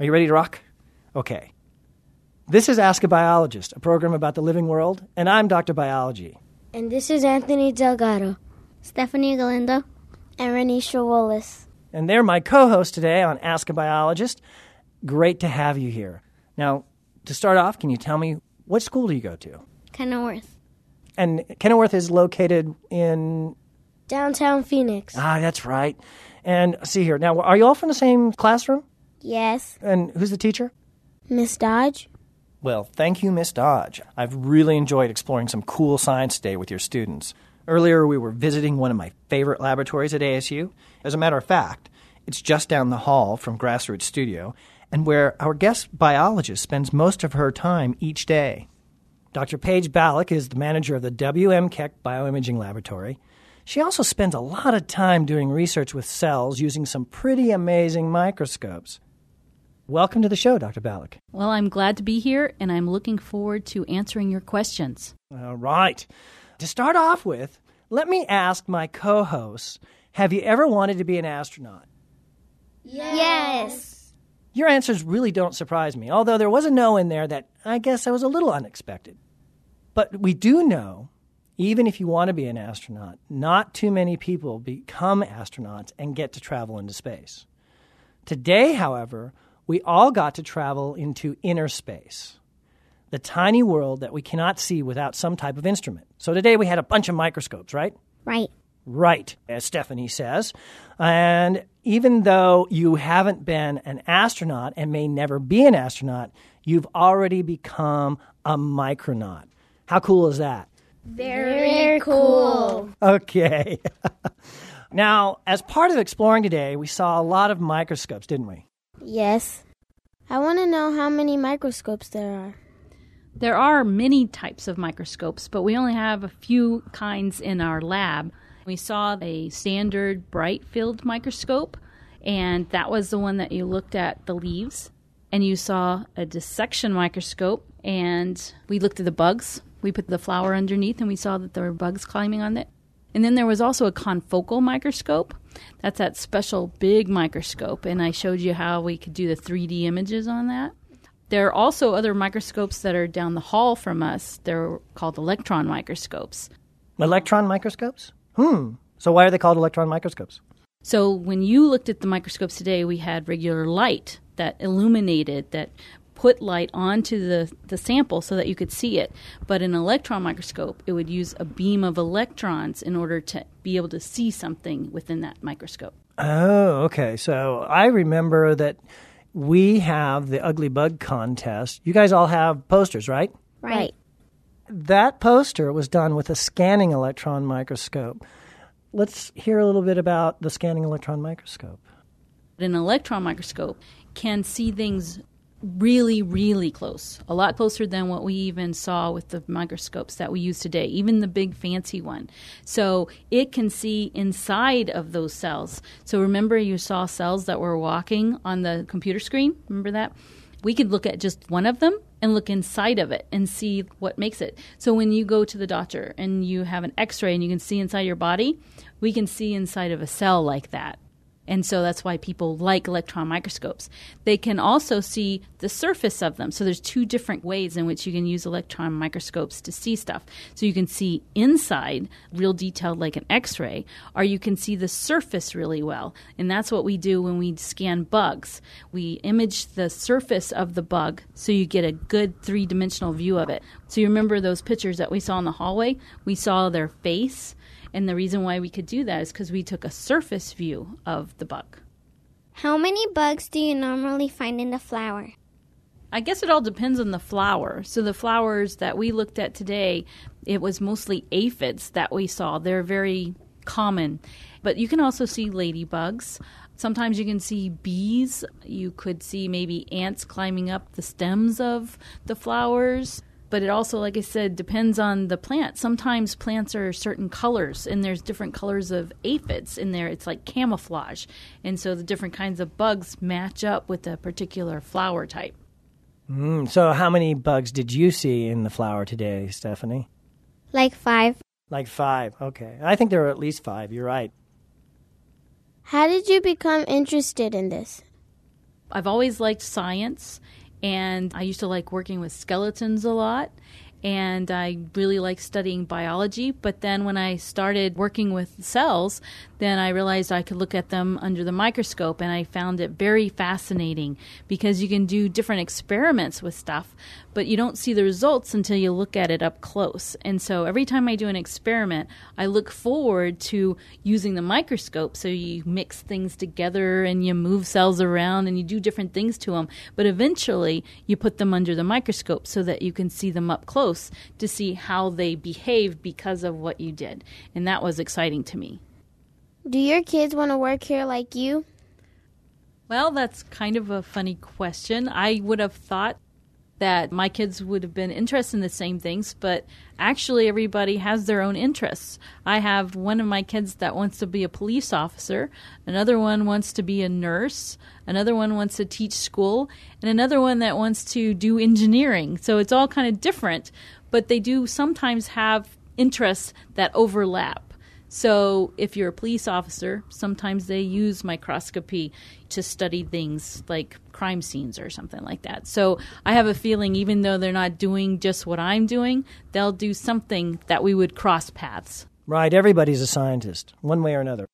Are you ready to rock? Okay. This is Ask a Biologist, a program about the living world, and I'm Dr. Biology. And this is Anthony Delgado, Stephanie Galindo, and Raenesha Willis. And they're my co hosts today on Ask a Biologist. Great to have you here. Now, to start off, can you tell me what school do you go to? Kenilworth. And Kenilworth is located in. Downtown Phoenix. Ah, that's right. And see here. Now, are you all from the same classroom? Yes. And who's the teacher? Miss Dodge. Well, thank you, Miss Dodge. I've really enjoyed exploring some cool science today with your students. Earlier, we were visiting one of my favorite laboratories at ASU. As a matter of fact, it's just down the hall from Grassroots Studio, and where our guest biologist spends most of her time each day. Dr. Page Baluch is the manager of the W.M. Keck Bioimaging Laboratory. She also spends a lot of time doing research with cells using some pretty amazing microscopes. Welcome to the show, Dr. Baluch. Well, I'm glad to be here, and I'm looking forward to answering your questions. All right. To start off with, let me ask my co hosts Have you ever wanted to be an astronaut? Yes. Your answers really don't surprise me, although there was a no in there that I guess I was a little unexpected. But we do know, even if you want to be an astronaut, not too many people become astronauts and get to travel into space. Today, however, we all got to travel into inner space, the tiny world that we cannot see without some type of instrument. So today we had a bunch of microscopes, right? Right. Right, as Stephanie says. And even though you haven't been an astronaut and may never be an astronaut, you've already become a micronaut. How cool is that? Very, cool. Okay. now, as part of exploring today, we saw a lot of microscopes, didn't we? Yes. I want to know how many microscopes there are. There are many types of microscopes, but we only have a few kinds in our lab. We saw a standard bright field microscope, and that was the one that you looked at the leaves. And you saw a dissection microscope, and we looked at the bugs. We put the flower underneath, and we saw that there were bugs climbing on it. And then there was also a confocal microscope. That's that special big microscope, and I showed you how we could do the 3D images on that. There are also other microscopes that are down the hall from us. They're called electron microscopes. Electron microscopes? Hmm. So why are they called electron microscopes? So when you looked at the microscopes today, we had regular light that illuminated, that put light onto the, the sample so that you could see it. But an electron microscope, it would use a beam of electrons in order to be able to see something within that microscope. Oh, okay. So I remember that we have the Ugly Bug contest. You guys all have posters, right? Right. That poster was done with a scanning electron microscope. Let's hear a little bit about the scanning electron microscope. An electron microscope can see things really, really close, a lot closer than what we even saw with the microscopes that we use today, even the big fancy one. So it can see inside of those cells. So remember, you saw cells that were walking on the computer screen? Remember that? We could look at just one of them and look inside of it and see what makes it. So when you go to the doctor and you have an x ray and you can see inside your body, we can see inside of a cell like that. And so that's why people like electron microscopes. They can also see the surface of them. So there's two different ways in which you can use electron microscopes to see stuff. So you can see inside, real detailed like an x-ray, or you can see the surface really well. And that's what we do when we scan bugs. We image the surface of the bug so you get a good three-dimensional view of it. So you remember those pictures that we saw in the hallway? We saw their face and the reason why we could do that is because we took a surface view of the bug. How many bugs do you normally find in the flower? I guess it all depends on the flower. So the flowers that we looked at today, it was mostly aphids that we saw. They're very common. But you can also see ladybugs. Sometimes you can see bees. You could see maybe ants climbing up the stems of the flowers but it also like i said depends on the plant. Sometimes plants are certain colors and there's different colors of aphids in there. It's like camouflage. And so the different kinds of bugs match up with a particular flower type. Mm, so how many bugs did you see in the flower today stephanie? Like five. Like five okay. I think there are at least five you're right. How did you become interested in this? I've always liked science, and I used to like working with skeletons a lot. And I really like studying biology. But then when I started working with cells, then I realized I could look at them under the microscope, and I found it very fascinating because you can do different experiments with stuff, but you don't see the results until you look at it up close. And so every time I do an experiment, I look forward to using the microscope. So you mix things together and you move cells around and you do different things to them, but eventually you put them under the microscope so that you can see them up close to see how they behave because of what you did. And that was exciting to me. Do your kids want to work here like you? Well, that's kind of a funny question. I would have thought that my kids would have been interested in the same things, but actually, everybody has their own interests. I have one of my kids that wants to be a police officer, another one wants to be a nurse, another one wants to teach school, and another one that wants to do engineering. So it's all kind of different, but they do sometimes have interests that overlap. So, if you're a police officer, sometimes they use microscopy to study things like crime scenes or something like that. So, I have a feeling even though they're not doing just what I'm doing, they'll do something that we would cross paths. Right, everybody's a scientist, one way or another.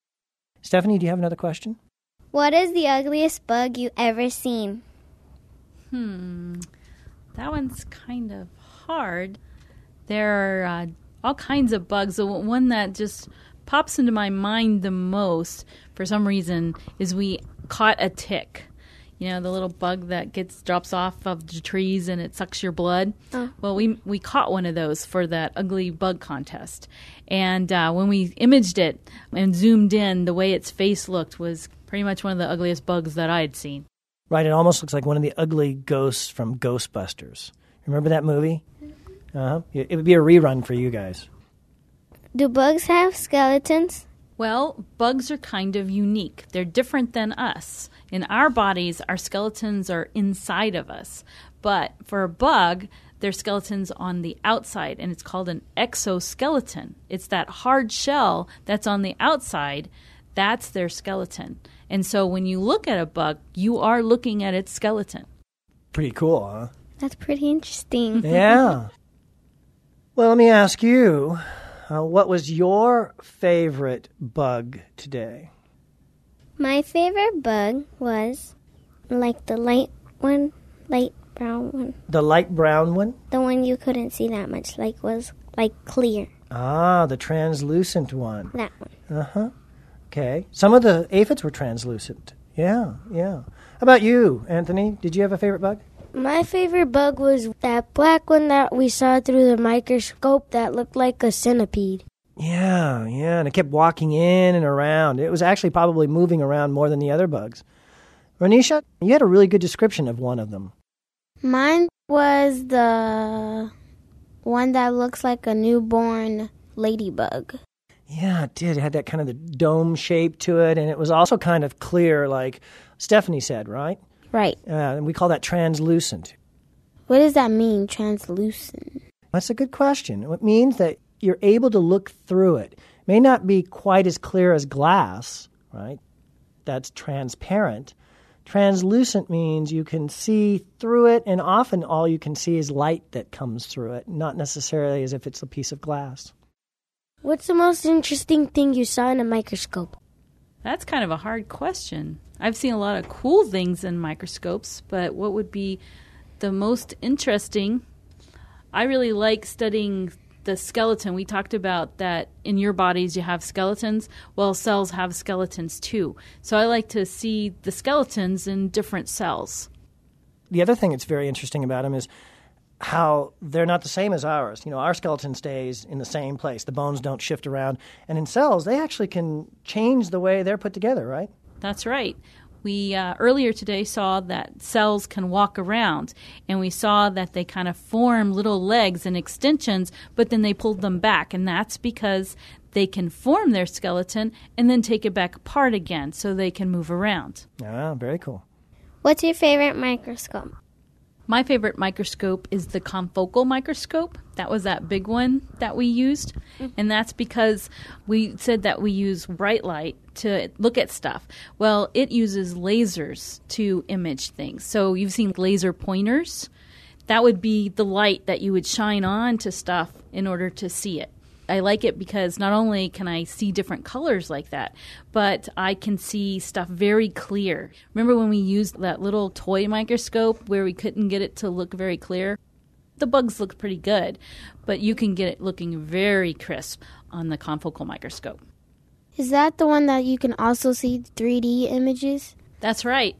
Stephanie, do you have another question? What is the ugliest bug you ever seen? Hmm, that one's kind of hard. There are uh, all kinds of bugs. The one that just pops into my mind the most, for some reason, is we caught a tick. You know, the little bug that gets drops off of the trees and it sucks your blood. Oh. Well, we we caught one of those for that ugly bug contest, and uh, when we imaged it and zoomed in, the way its face looked was pretty much one of the ugliest bugs that I had seen. Right, it almost looks like one of the ugly ghosts from Ghostbusters. Remember that movie? Uh huh. It would be a rerun for you guys. Do bugs have skeletons? Well, bugs are kind of unique. They're different than us. In our bodies, our skeletons are inside of us. But for a bug, their skeleton's on the outside, and it's called an exoskeleton. It's that hard shell that's on the outside. That's their skeleton. And so when you look at a bug, you are looking at its skeleton. Pretty cool, huh? That's pretty interesting. Yeah. well, let me ask you uh, what was your favorite bug today? My favorite bug was like the light one, light brown one. The light brown one? The one you couldn't see that much, like was like clear. Ah, the translucent one. That one. Uh huh. Okay. Some of the aphids were translucent. Yeah, yeah. How about you, Anthony? Did you have a favorite bug? My favorite bug was that black one that we saw through the microscope that looked like a centipede. Yeah, yeah. And it kept walking in and around. It was actually probably moving around more than the other bugs. Raenesha, you had a really good description of one of them. Mine was the one that looks like a newborn ladybug. Yeah, it did. It had that kind of the dome shape to it, and it was also kind of clear, like Stephanie said, right? Right. Uh, and we call that translucent. What does that mean, translucent? That's a good question. It means that you're able to look through it. May not be quite as clear as glass, right? That's transparent. Translucent means you can see through it, and often all you can see is light that comes through it, not necessarily as if it's a piece of glass. What's the most interesting thing you saw in a microscope? That's kind of a hard question. I've seen a lot of cool things in microscopes, but what would be the most interesting? I really like studying the skeleton. We talked about that in your bodies you have skeletons. Well, cells have skeletons too. So I like to see the skeletons in different cells. The other thing that's very interesting about them is how they're not the same as ours. You know, our skeleton stays in the same place. The bones don't shift around. And in cells, they actually can change the way they're put together, right? That's right. We uh, earlier today saw that cells can walk around, and we saw that they kind of form little legs and extensions, but then they pulled them back, and that's because they can form their skeleton and then take it back apart again so they can move around. Ah, very cool. What's your favorite microscope? My favorite microscope is the confocal microscope. That was that big one that we used. Mm-hmm. And that's because we said that we use bright light to look at stuff. Well, it uses lasers to image things. So you've seen laser pointers. That would be the light that you would shine on to stuff in order to see it. I like it because not only can I see different colors like that, but I can see stuff very clear. Remember when we used that little toy microscope where we couldn't get it to look very clear? The bugs look pretty good, but you can get it looking very crisp on the confocal microscope. Is that the one that you can also see 3D images? That's right.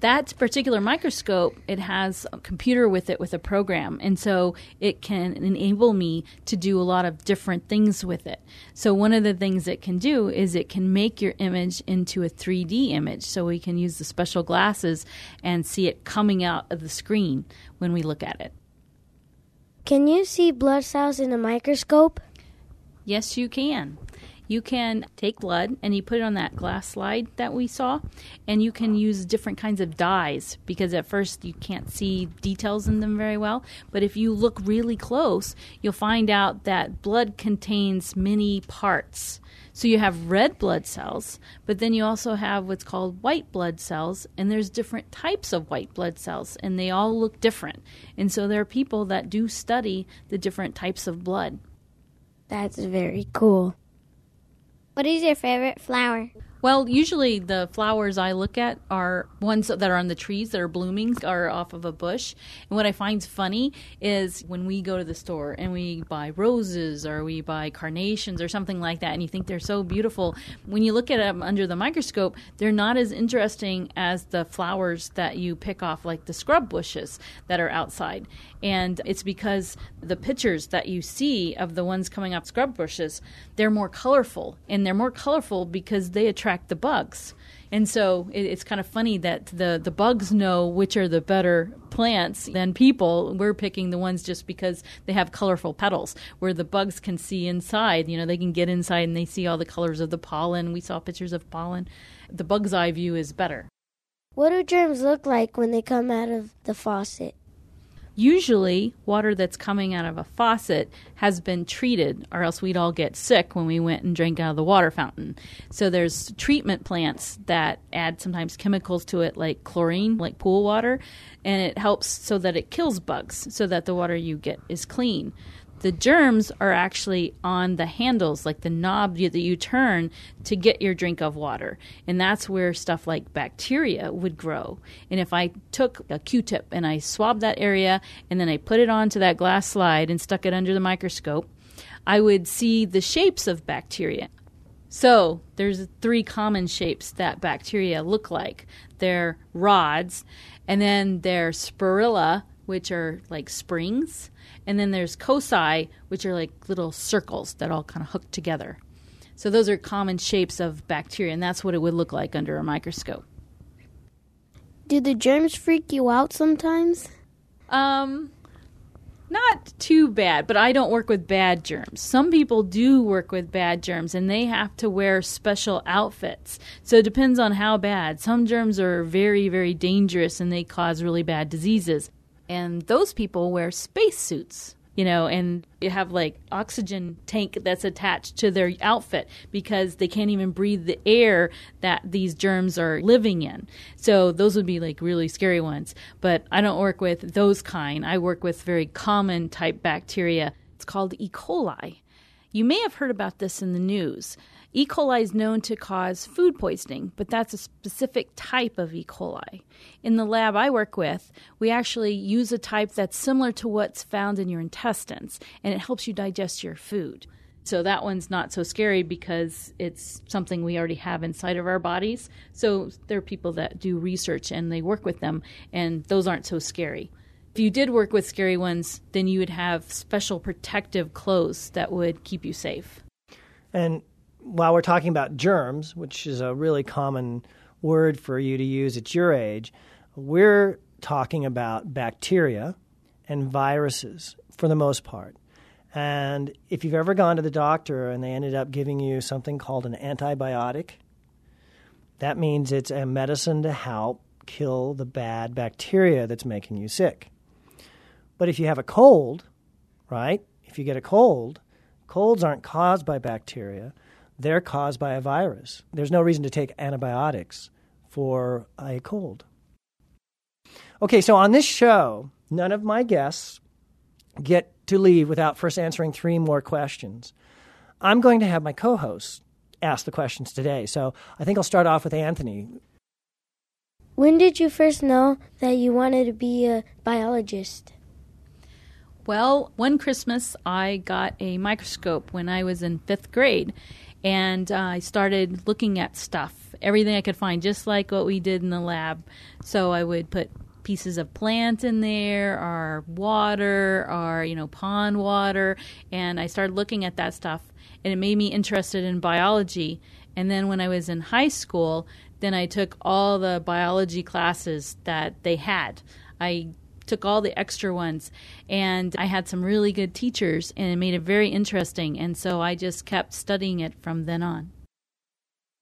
That particular microscope, it has a computer with it with a program, and so it can enable me to do a lot of different things with it. So one of the things it can do is it can make your image into a 3D image, so we can use the special glasses and see it coming out of the screen when we look at it. Can you see blood cells in a microscope? Yes, you can. You can take blood and you put it on that glass slide that we saw, and you can use different kinds of dyes because at first you can't see details in them very well. But if you look really close, you'll find out that blood contains many parts. So you have red blood cells, but then you also have what's called white blood cells, and there's different types of white blood cells, and they all look different. And so there are people that do study the different types of blood. That's very cool. What is your favorite flower? Well, usually the flowers I look at are ones that are on the trees that are blooming or off of a bush. And what I find funny is when we go to the store and we buy roses or we buy carnations or something like that, and you think they're so beautiful. When you look at them under the microscope, they're not as interesting as the flowers that you pick off, like the scrub bushes that are outside. And it's because the pictures that you see of the ones coming off scrub bushes, they're more colorful. And they're more colorful because they attract the bugs. And so it, it's kind of funny that the, the bugs know which are the better plants than people. We're picking the ones just because they have colorful petals, where the bugs can see inside. You know, they can get inside and they see all the colors of the pollen. We saw pictures of pollen. The bug's eye view is better. What do germs look like when they come out of the faucet? Usually, water that's coming out of a faucet has been treated, or else we'd all get sick when we went and drank out of the water fountain. So, there's treatment plants that add sometimes chemicals to it, like chlorine, like pool water, and it helps so that it kills bugs, so that the water you get is clean the germs are actually on the handles, like the knob that you turn to get your drink of water. And that's where stuff like bacteria would grow. And if I took a Q tip and I swabbed that area and then I put it onto that glass slide and stuck it under the microscope, I would see the shapes of bacteria. So there's three common shapes that bacteria look like. They're rods, and then they're spirilla, which are like springs and then there's cocci, which are like little circles that all kind of hook together. So those are common shapes of bacteria, and that's what it would look like under a microscope. Do the germs freak you out sometimes? Um, not too bad, but I don't work with bad germs. Some people do work with bad germs and they have to wear special outfits. So it depends on how bad. Some germs are very, very dangerous and they cause really bad diseases and those people wear spacesuits you know, and you have like oxygen tank that's attached to their outfit because they can't even breathe the air that these germs are living in. So those would be like really scary ones. But I don't work with those kind. I work with very common type bacteria. It's called E. coli. You may have heard about this in the news. E. coli is known to cause food poisoning, but that's a specific type of E. coli. In the lab I work with, we actually use a type that's similar to what's found in your intestines, and it helps you digest your food. So that one's not so scary because it's something we already have inside of our bodies. So there are people that do research and they work with them, and those aren't so scary. If you did work with scary ones, then you would have special protective clothes that would keep you safe. And while we're talking about germs, which is a really common word for you to use at your age, we're talking about bacteria and viruses for the most part. And if you've ever gone to the doctor and they ended up giving you something called an antibiotic, that means it's a medicine to help kill the bad bacteria that's making you sick. But if you have a cold, right? If you get a cold, colds aren't caused by bacteria, they're caused by a virus. There's no reason to take antibiotics for a cold. Okay, so on this show, none of my guests get to leave without first answering three more questions. I'm going to have my co hosts ask the questions today. So I think I'll start off with Anthony. When did you first know that you wanted to be a biologist? Well, one Christmas I got a microscope when I was in fifth grade, and uh, I started looking at stuff, everything I could find, just like what we did in the lab. So I would put pieces of plant in there, or water, or you know pond water, and I started looking at that stuff, and it made me interested in biology. And then when I was in high school, then I took all the biology classes that they had. I took all the extra ones and I had some really good teachers and it made it very interesting and so I just kept studying it from then on.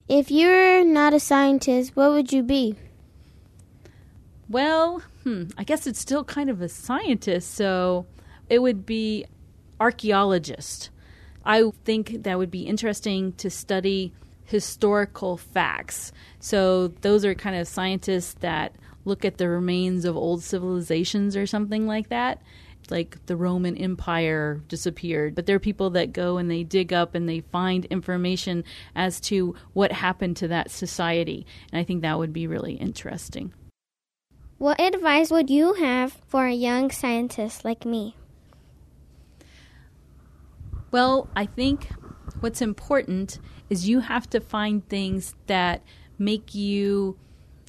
If you're not a scientist, what would you be? Well, hmm, I guess it's still kind of a scientist, so it would be archaeologist. I think that would be interesting to study historical facts. So those are kind of scientists that look at the remains of old civilizations or something like that. Like the Roman Empire disappeared, but there are people that go and they dig up and they find information as to what happened to that society. And I think that would be really interesting. What advice would you have for a young scientist like me? Well, I think what's important is you have to find things that make you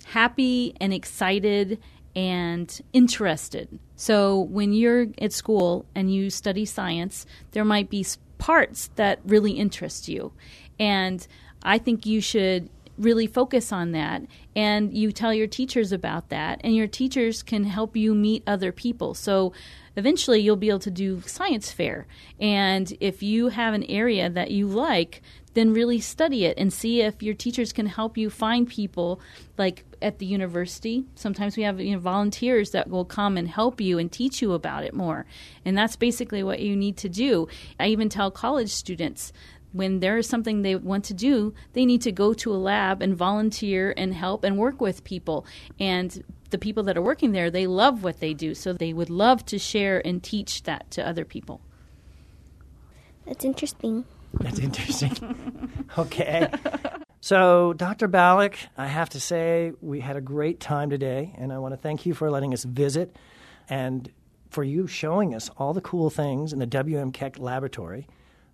happy and excited and interested. So when you're at school and you study science, there might be parts that really interest you. And I think you should really focus on that and you tell your teachers about that and your teachers can help you meet other people. So eventually you'll be able to do science fair. And if you have an area that you like, then really study it and see if your teachers can help you find people like at the university. Sometimes we have you know, volunteers that will come and help you and teach you about it more. And that's basically what you need to do. I even tell college students when there is something they want to do, they need to go to a lab and volunteer and help and work with people. And the people that are working there, they love what they do, so they would love to share and teach that to other people. That's interesting. That's interesting. okay. So, Dr. Baluch, I have to say we had a great time today, and I want to thank you for letting us visit and for you showing us all the cool things in the WM Keck laboratory.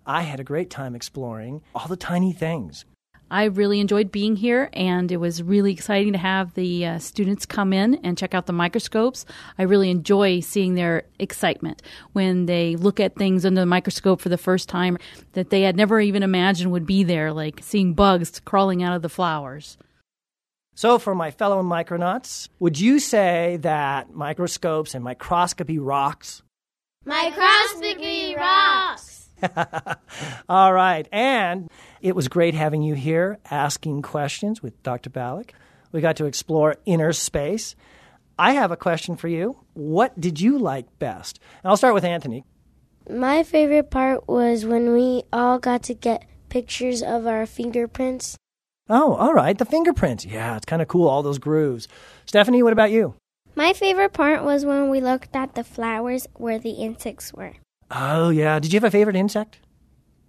I had a great time exploring all the tiny things. I really enjoyed being here, and it was really exciting to have the uh, students come in and check out the microscopes. I really enjoy seeing their excitement when they look at things under the microscope for the first time that they had never even imagined would be there, like seeing bugs crawling out of the flowers. So, for my fellow micronauts, would you say that microscopes and microscopy rocks? Microscopy rocks! All right. And it was great having you here asking questions with Dr. Baluch. We got to explore inner space. I have a question for you. What did you like best? And I'll start with Anthony. My favorite part was when we all got to get pictures of our fingerprints. Oh, all right. The fingerprints. Yeah, it's kind of cool, all those grooves. Stephanie, what about you? My favorite part was when we looked at the flowers where the insects were. Oh, yeah. Did you have a favorite insect?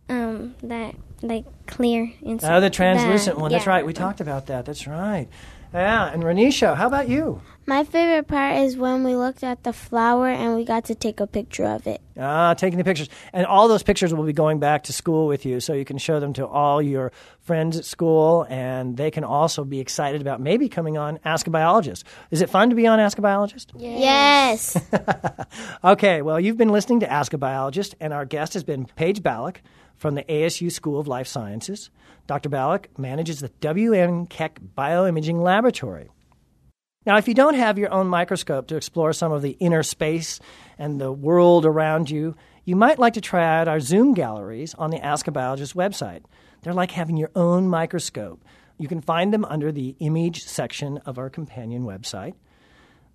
Um, that like clear insect. Oh, the translucent The- one. That's right. We talked about that. That's right. Yeah. And Raenesha, how about you? My favorite part is when we looked at the flower and we got to take a picture of it. Ah, taking the pictures. And all those pictures will be going back to school with you, so you can show them to all your friends at school, and they can also be excited about maybe coming on Ask a Biologist. Is it fun to be on Ask a Biologist? Yes. Okay, well, you've been listening to Ask a Biologist, and our guest has been Page Baluch from the ASU School of Life Sciences. Dr. Baluch manages the WM Keck Bioimaging Laboratory. Now, if you don't have your own microscope to explore some of the inner space and the world around you, you might like to try out our Zoom galleries on the Ask a Biologist website. They're like having your own microscope. You can find them under the image section of our companion website.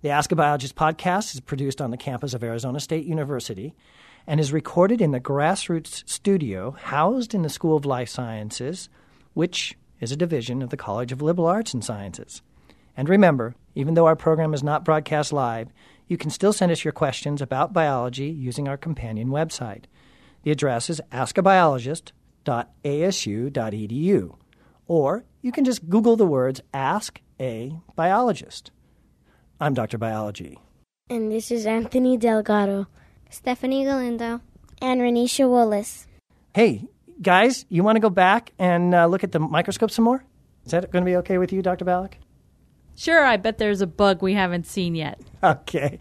The Ask a Biologist podcast is produced on the campus of Arizona State University and is recorded in the Grassroots studio housed in the School of Life Sciences, which is a division of the College of Liberal Arts and Sciences. And remember, even though our program is not broadcast live, you can still send us your questions about biology using our companion website. The address is askabiologist.asu.edu. Or you can just Google the words Ask a Biologist. I'm Dr. Biology. And this is Anthony Delgado. Stephanie Galindo. And Raenesha Willis. Hey, guys, you want to go back and uh, look at the microscope some more? Is that going to be okay with you, Dr. Baluch? Sure, I bet there's a bug we haven't seen yet. Okay.